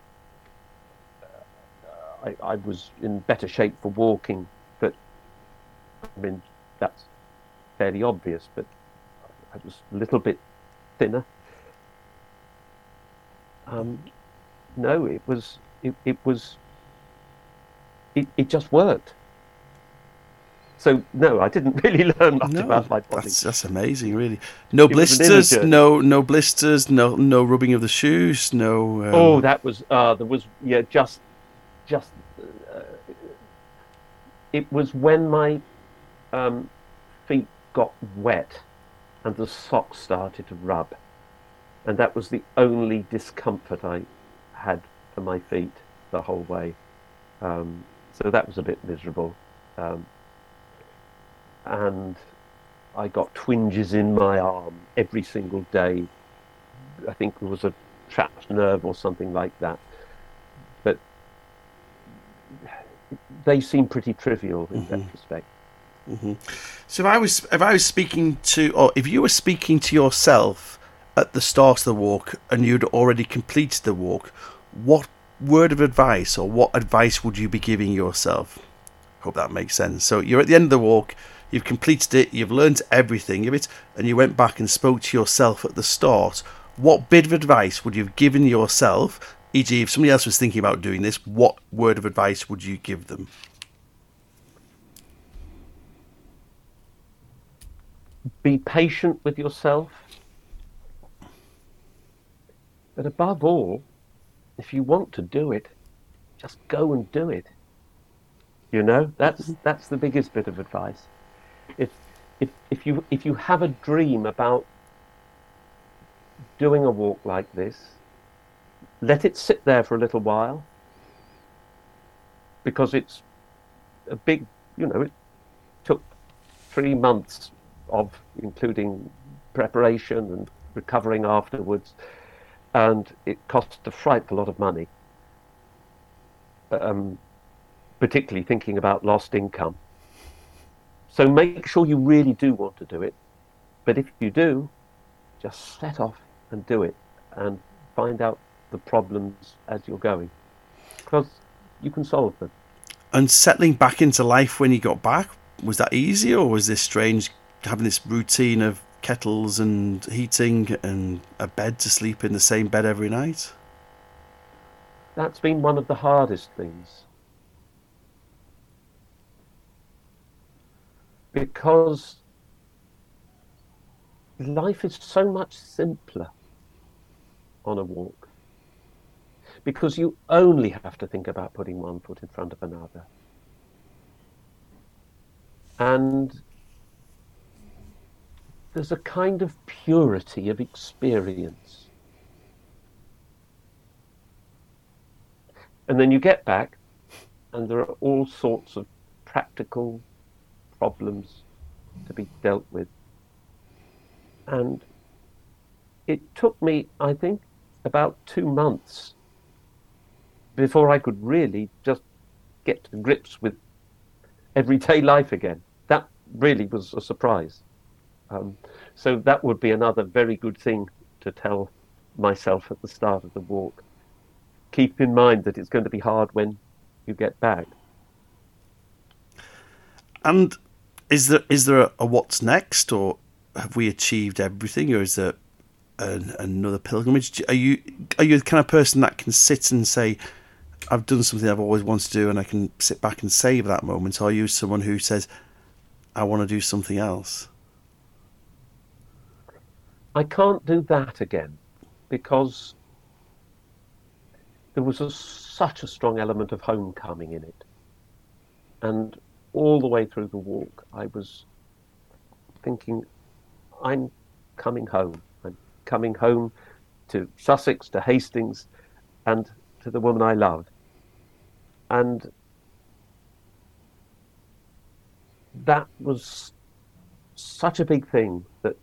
Uh, I, I was in better shape for walking, but I mean, that's fairly obvious, but I was a little bit thinner. Um, no, it was it, it was it, it just worked. So no, I didn't really learn much No, about my body. that's that's amazing, really. No It blisters, no no blisters, no no rubbing of the shoes, no. Um, oh, that was uh, there was yeah just just uh, it was when my um, feet got wet and the socks started to rub, and that was the only discomfort I had for my feet the whole way. Um, so that was a bit miserable. Um, and I got twinges in my arm every single day. I think it was a trapped nerve or something like that. But they seem pretty trivial in mm-hmm. retrospect. Mm-hmm. So if I was if I was speaking to or if you were speaking to yourself at the start of the walk and you'd already completed the walk, what word of advice or what advice would you be giving yourself? Hope that makes sense. So you're at the end of the walk, you've completed it, you've learned everything of it, and you went back and spoke to yourself at the start. What bit of advice would you have given yourself? E.g., if somebody else was thinking about doing this, what word of advice would you give them? Be patient with yourself. But above all, if you want to do it, just go and do it. You know, that's mm-hmm. that's the biggest bit of advice. If if if you if you have a dream about doing a walk like this, let it sit there for a little while. Because it's a big you know, it took three months of including preparation and recovering afterwards and it cost a frightful lot of money. Um, particularly thinking about lost income. So make sure you really do want to do it. But if you do, just set off and do it and find out the problems as you're going. Because you can solve them. And settling back into life when you got back, was that easy or was this strange having this routine of kettles and heating and a bed to sleep in the same bed every night? That's been one of the hardest things. Because life is so much simpler on a walk. Because you only have to think about putting one foot in front of another. And there's a kind of purity of experience. And then you get back, and there are all sorts of practical problems to be dealt with. And it took me, I think, about two months before I could really just get to grips with everyday life again. That really was a surprise. Um, so that would be another very good thing to tell myself at the start of the walk. Keep in mind that it's going to be hard when you get back. And is there is there a, a what's next, or have we achieved everything, or is there an, another pilgrimage? Are you are you the kind of person that can sit and say, "I've done something I've always wanted to do," and I can sit back and save that moment? Or are you someone who says, "I want to do something else"? I can't do that again because there was a, such a strong element of homecoming in it. And all the way through the walk, I was thinking, I'm coming home. I'm coming home to Sussex, to Hastings, and to the woman I love. And that was such a big thing that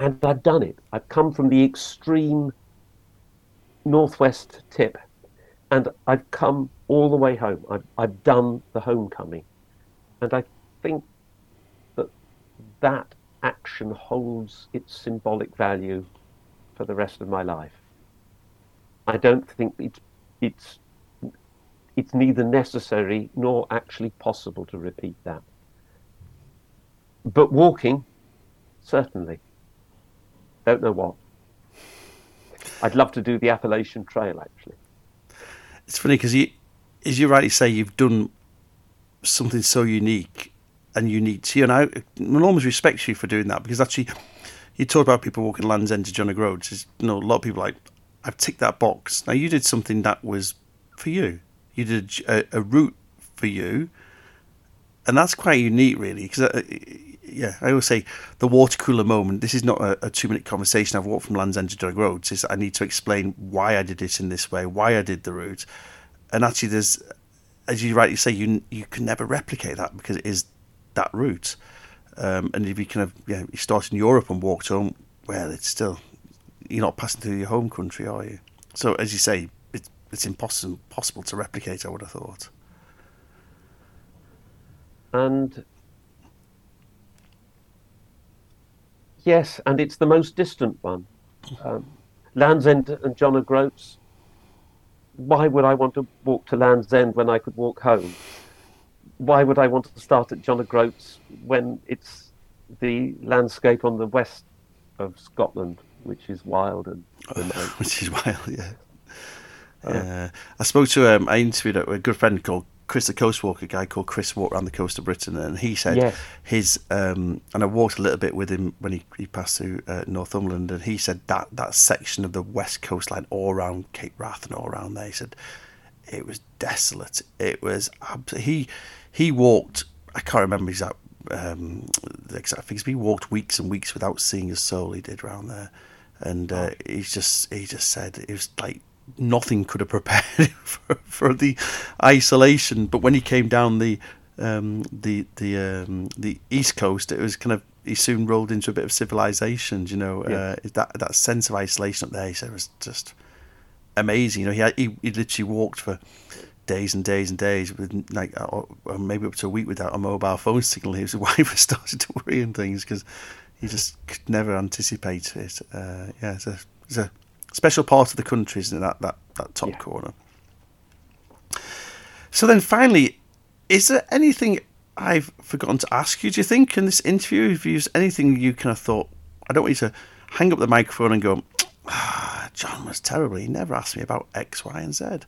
and I'd done it. I'd come from the extreme northwest tip, and I've come all the way home. I've, I've done the homecoming, and I think that that action holds its symbolic value for the rest of my life. I don't think it's it's it's neither necessary nor actually possible to repeat that. But walking, certainly. Don't know what. I'd love to do the Appalachian Trail, actually. It's funny because you, as you rightly say, you've done something so unique and unique to you, and I enormous respect you for doing that because actually, you talk about people walking Land's End to John O'Groats. You know, a lot of people like I've ticked that box. Now you did something that was for you. You did a, a route for you, and that's quite unique, really. Because uh, yeah, I always say the water cooler moment. This is not a, a two minute conversation. I've walked from Land's End to John O'Groats. Is I need to explain why I did it in this way, why I did the route, and actually, there's as you rightly say, you you can never replicate that because it is that route. Um, and if you kind of yeah, you start in Europe and walked home, well, it's still you're not passing through your home country, are you? So, as you say, it's it's impossible possible to replicate. I would have thought. And yes, and it's the most distant one. Um, Land's End and John O'Groats. Why would I want to walk to Land's End when I could walk home? Why would I want to start at John O'Groats when it's the landscape on the west of Scotland which is wild and which is wild, yeah. Uh, I spoke to um, I interviewed a good friend called Chris the Coast Walker, guy called Chris walked around the coast of Britain, and he said yes. his um, and I walked a little bit with him when he, he passed through uh, Northumberland, and he said that that section of the west coastline, all around Cape Wrath and all around there, he said it was desolate. It was he he walked. I can't remember exact um, the exact things. But he walked weeks and weeks without seeing a soul. He did around there and uh, he's just he just said it was like nothing could have prepared him for, for the isolation. But when he came down the um, the the um, the east coast, it was kind of he soon rolled into a bit of civilization. You know, yeah. uh, that that sense of isolation up there, he said, was just amazing. You know, he had, he, he literally walked for days and days and days with like or maybe up to a week without a mobile phone signal. His wife was starting to worry and things because he just could never anticipate it. Uh, yeah, it's a, it's a special part of the country, isn't it? That that, that top yeah. corner. So then, finally, is there anything I've forgotten to ask you? Do you think in this interview, if you anything you kind of thought, I don't want you to hang up the microphone and go, ah, John was terrible. He never asked me about X, Y, and Z.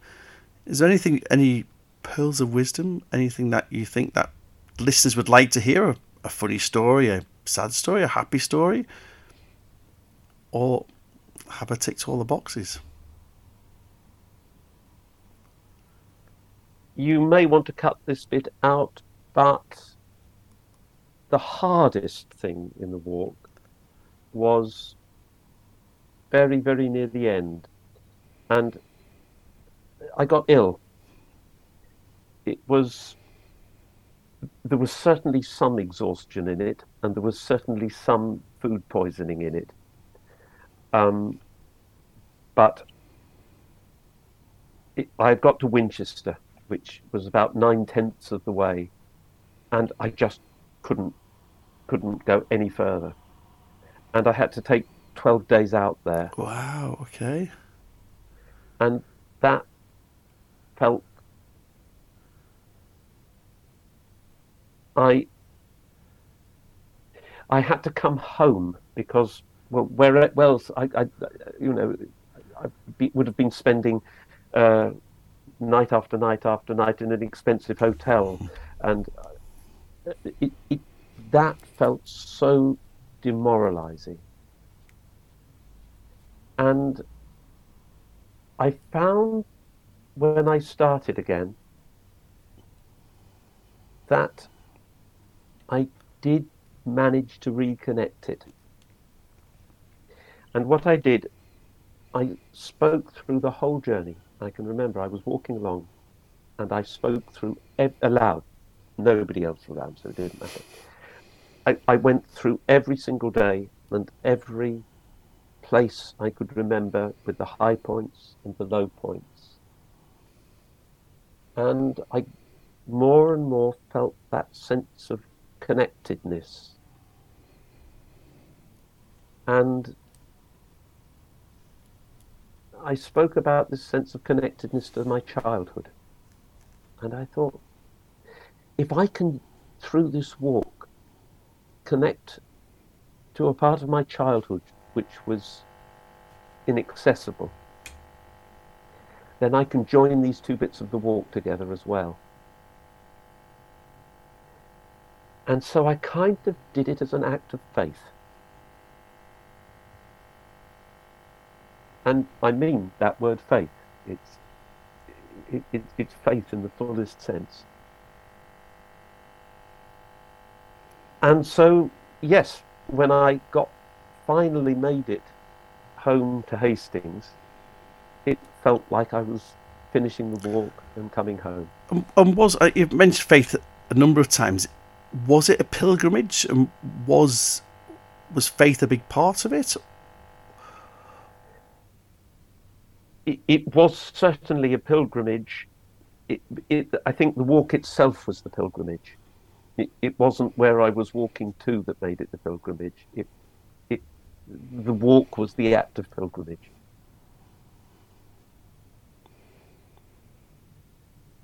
Is there anything, any pearls of wisdom, anything that you think that listeners would like to hear? A, a funny story, a sad story, a happy story, or have I ticked all the boxes? You may want to cut this bit out, but the hardest thing in the walk was very, very near the end. And I got ill. It was there was certainly some exhaustion in it, and there was certainly some food poisoning in it. Um, but it, I had got to Winchester, which was about nine tenths of the way, and I just couldn't couldn't go any further, and I had to take twelve days out there. Wow. Okay. And that felt I I had to come home because well, where else I, I you know I be, would have been spending uh, night after night after night in an expensive hotel, and uh, it, it, that felt so demoralizing. And I found when I started again that I did manage to reconnect it. And what I did, I spoke through the whole journey. I can remember I was walking along and I spoke through ev- aloud. Nobody else around, so it didn't matter. I, I went through every single day and every place I could remember with the high points and the low points. And I more and more felt that sense of connectedness. And I spoke about this sense of connectedness to my childhood. And I thought, if I can, through this walk, connect to a part of my childhood which was inaccessible, then I can join these two bits of the walk together as well. And so I kind of did it as an act of faith. And I mean that word faith. It's, it, it, it's faith in the fullest sense. And so, yes, when I got finally made it home to Hastings, it felt like I was finishing the walk and coming home. Um, and was uh, you've mentioned faith a number of times? Was it a pilgrimage? And was was faith a big part of it? It, was certainly a pilgrimage. It, it, I think the walk itself was the pilgrimage. It, it wasn't where I was walking to that made it the pilgrimage. It, it, the walk was the act of pilgrimage.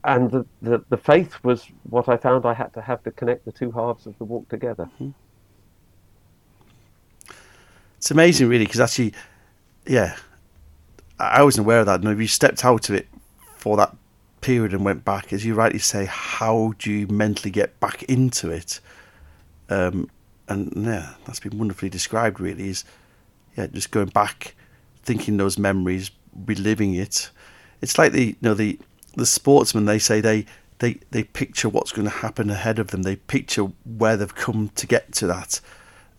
And the, the, the faith was what I found I had to have to connect the two halves of the walk together. Mm-hmm. It's amazing, really, because actually, yeah, I wasn't aware of that. Now, if you stepped out of it for that period and went back, as you rightly say, how do you mentally get back into it? Um, and yeah, that's been wonderfully described. Really, is yeah, just going back, thinking those memories, reliving it. It's like the you know the the sportsmen. They say they they they picture what's going to happen ahead of them. They picture where they've come to get to that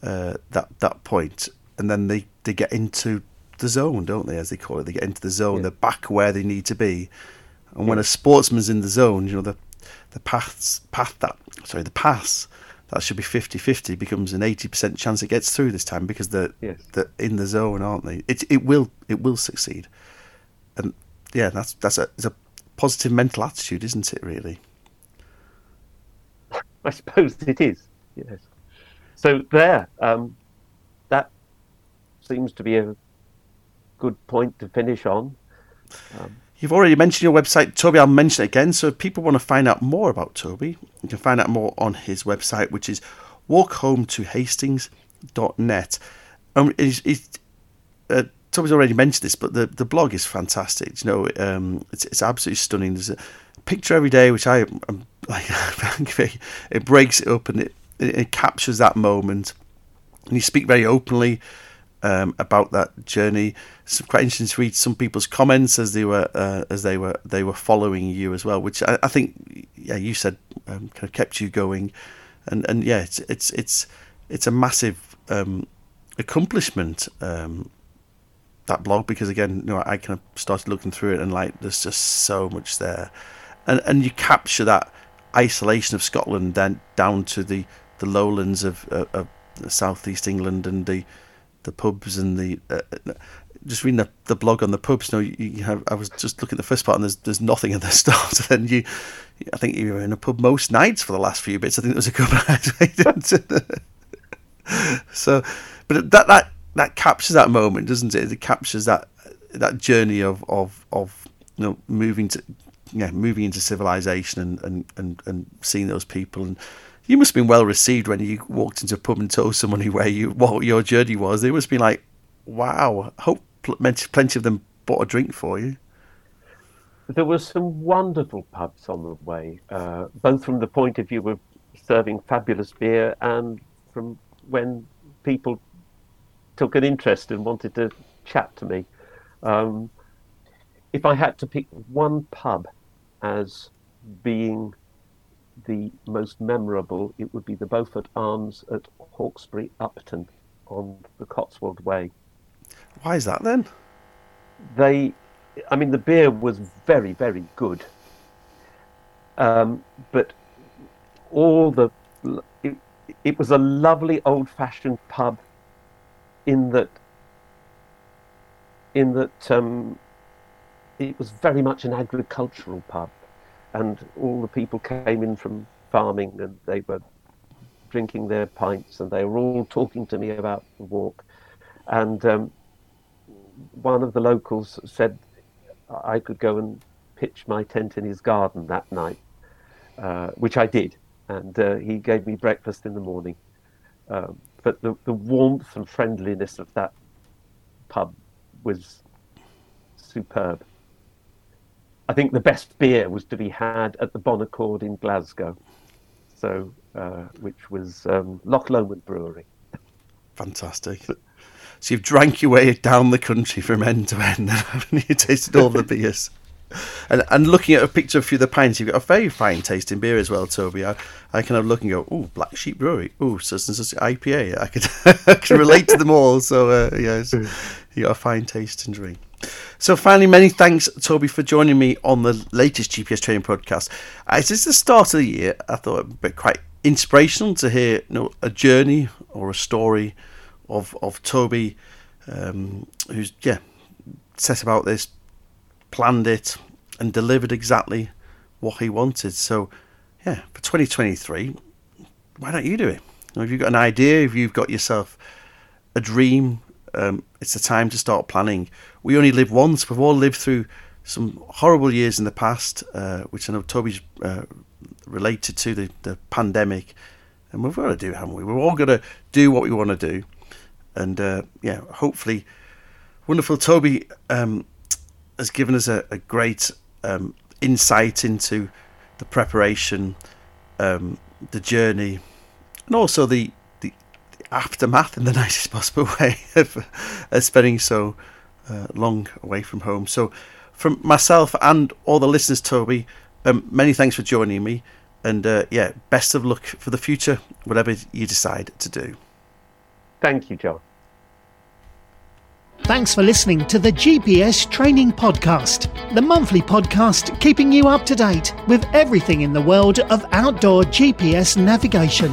uh, that that point, and then they they get into the zone, don't they? As they call it, they get into the zone. Yeah. They're back where they need to be and when a sportsman's in the zone, you know, the the paths path that sorry, the pass that should be 50-50 becomes an 80% chance it gets through this time because they're, yes. they're in the zone, aren't they? It it will it will succeed. And yeah, that's that's a it's a positive mental attitude, isn't it, really? I suppose it is. Yes. So there, um, that seems to be a good point to finish on. Um, You've already mentioned your website, Toby. I'll mention it again. So if people want to find out more about Toby, you can find out more on his website, which is walkhometohastings.net. Um, he's, he's, uh, Toby's already mentioned this, but the, the blog is fantastic. You know, um, it's, it's absolutely stunning. There's a picture every day, which I am like, it breaks it up and it, it, it captures that moment. And you speak very openly um, about that journey. It's quite interesting to read some people's comments as they were uh, as they were they were following you as well, which I, I think yeah you said um, kind of kept you going, and and yeah it's it's it's it's a massive um, accomplishment um, that blog because again you know I kind of started looking through it and like there's just so much there, and and you capture that isolation of Scotland then down to the the lowlands of, of, of southeast England and the the pubs and the uh, uh, just reading the, the blog on the pubs. You know, you, have, I was just looking at the first part, and there's there's nothing in the start. And then you, I think you were in a pub most nights for the last few bits. I think there was a couple of nights. so, but that that that captures that moment, doesn't it? It captures that that journey of of of you know moving to yeah moving into civilization and and and, and seeing those people and you must have been well received when you walked into a pub and told somebody where you what your journey was. They must be like, "Wow!" I hope plenty of them bought a drink for you. There were some wonderful pubs on the way, uh, both from the point of view of serving fabulous beer and from when people took an interest and wanted to chat to me. Um, if I had to pick one pub as being the most memorable, it would be the Beaufort Arms at Hawkesbury Upton on the Cotswold Way. Why is that then? They, I mean, the beer was very, very good. Um, but all the, it, it was a lovely old fashioned pub in that in that um, it was very much an agricultural pub, and all the people came in from farming and they were drinking their pints and they were all talking to me about the walk. And um, one of the locals said I could go and pitch my tent in his garden that night, uh, which I did. And uh, he gave me breakfast in the morning. Um, but the, the warmth and friendliness of that pub was superb. I think the best beer was to be had at the Bon Accord in Glasgow, so uh, which was um, Loch Lomond Brewery. Fantastic. So you've drank your way down the country from end to end, haven't you? Tasted all the beers. And, and looking at a picture of a few of the pints, you've got a very fine tasting beer as well, Toby. I, I kind of look and go, oh, Black Sheep Brewery, oh, such and such IPA. I could I could relate to them all. So uh, yes, you got a fine tasting drink. So finally, many thanks, Toby, for joining me on the latest GPS training podcast. As it's the start of the year, I thought it'd be quite inspirational to hear you know, a journey or a story of of Toby, um, who's yeah set about this, planned it, and delivered exactly what he wanted. So yeah, for 2023, why don't you do it? If you've got an idea, if you've got yourself a dream, um, it's the time to start planning. We only live once. We've all lived through some horrible years in the past, uh, which I know Toby's uh, related to the, the pandemic. And we've got to do, haven't we? We're all going to do what we want to do. And uh, yeah, hopefully, wonderful Toby um, has given us a, a great um, insight into the preparation, um, the journey, and also the aftermath in the nicest possible way of, of spending so uh, long away from home. So, from myself and all the listeners, Toby, um, many thanks for joining me. And uh, yeah, best of luck for the future, whatever you decide to do. Thank you, John. Thanks for listening to the GPS Training Podcast, the monthly podcast keeping you up to date with everything in the world of outdoor GPS navigation.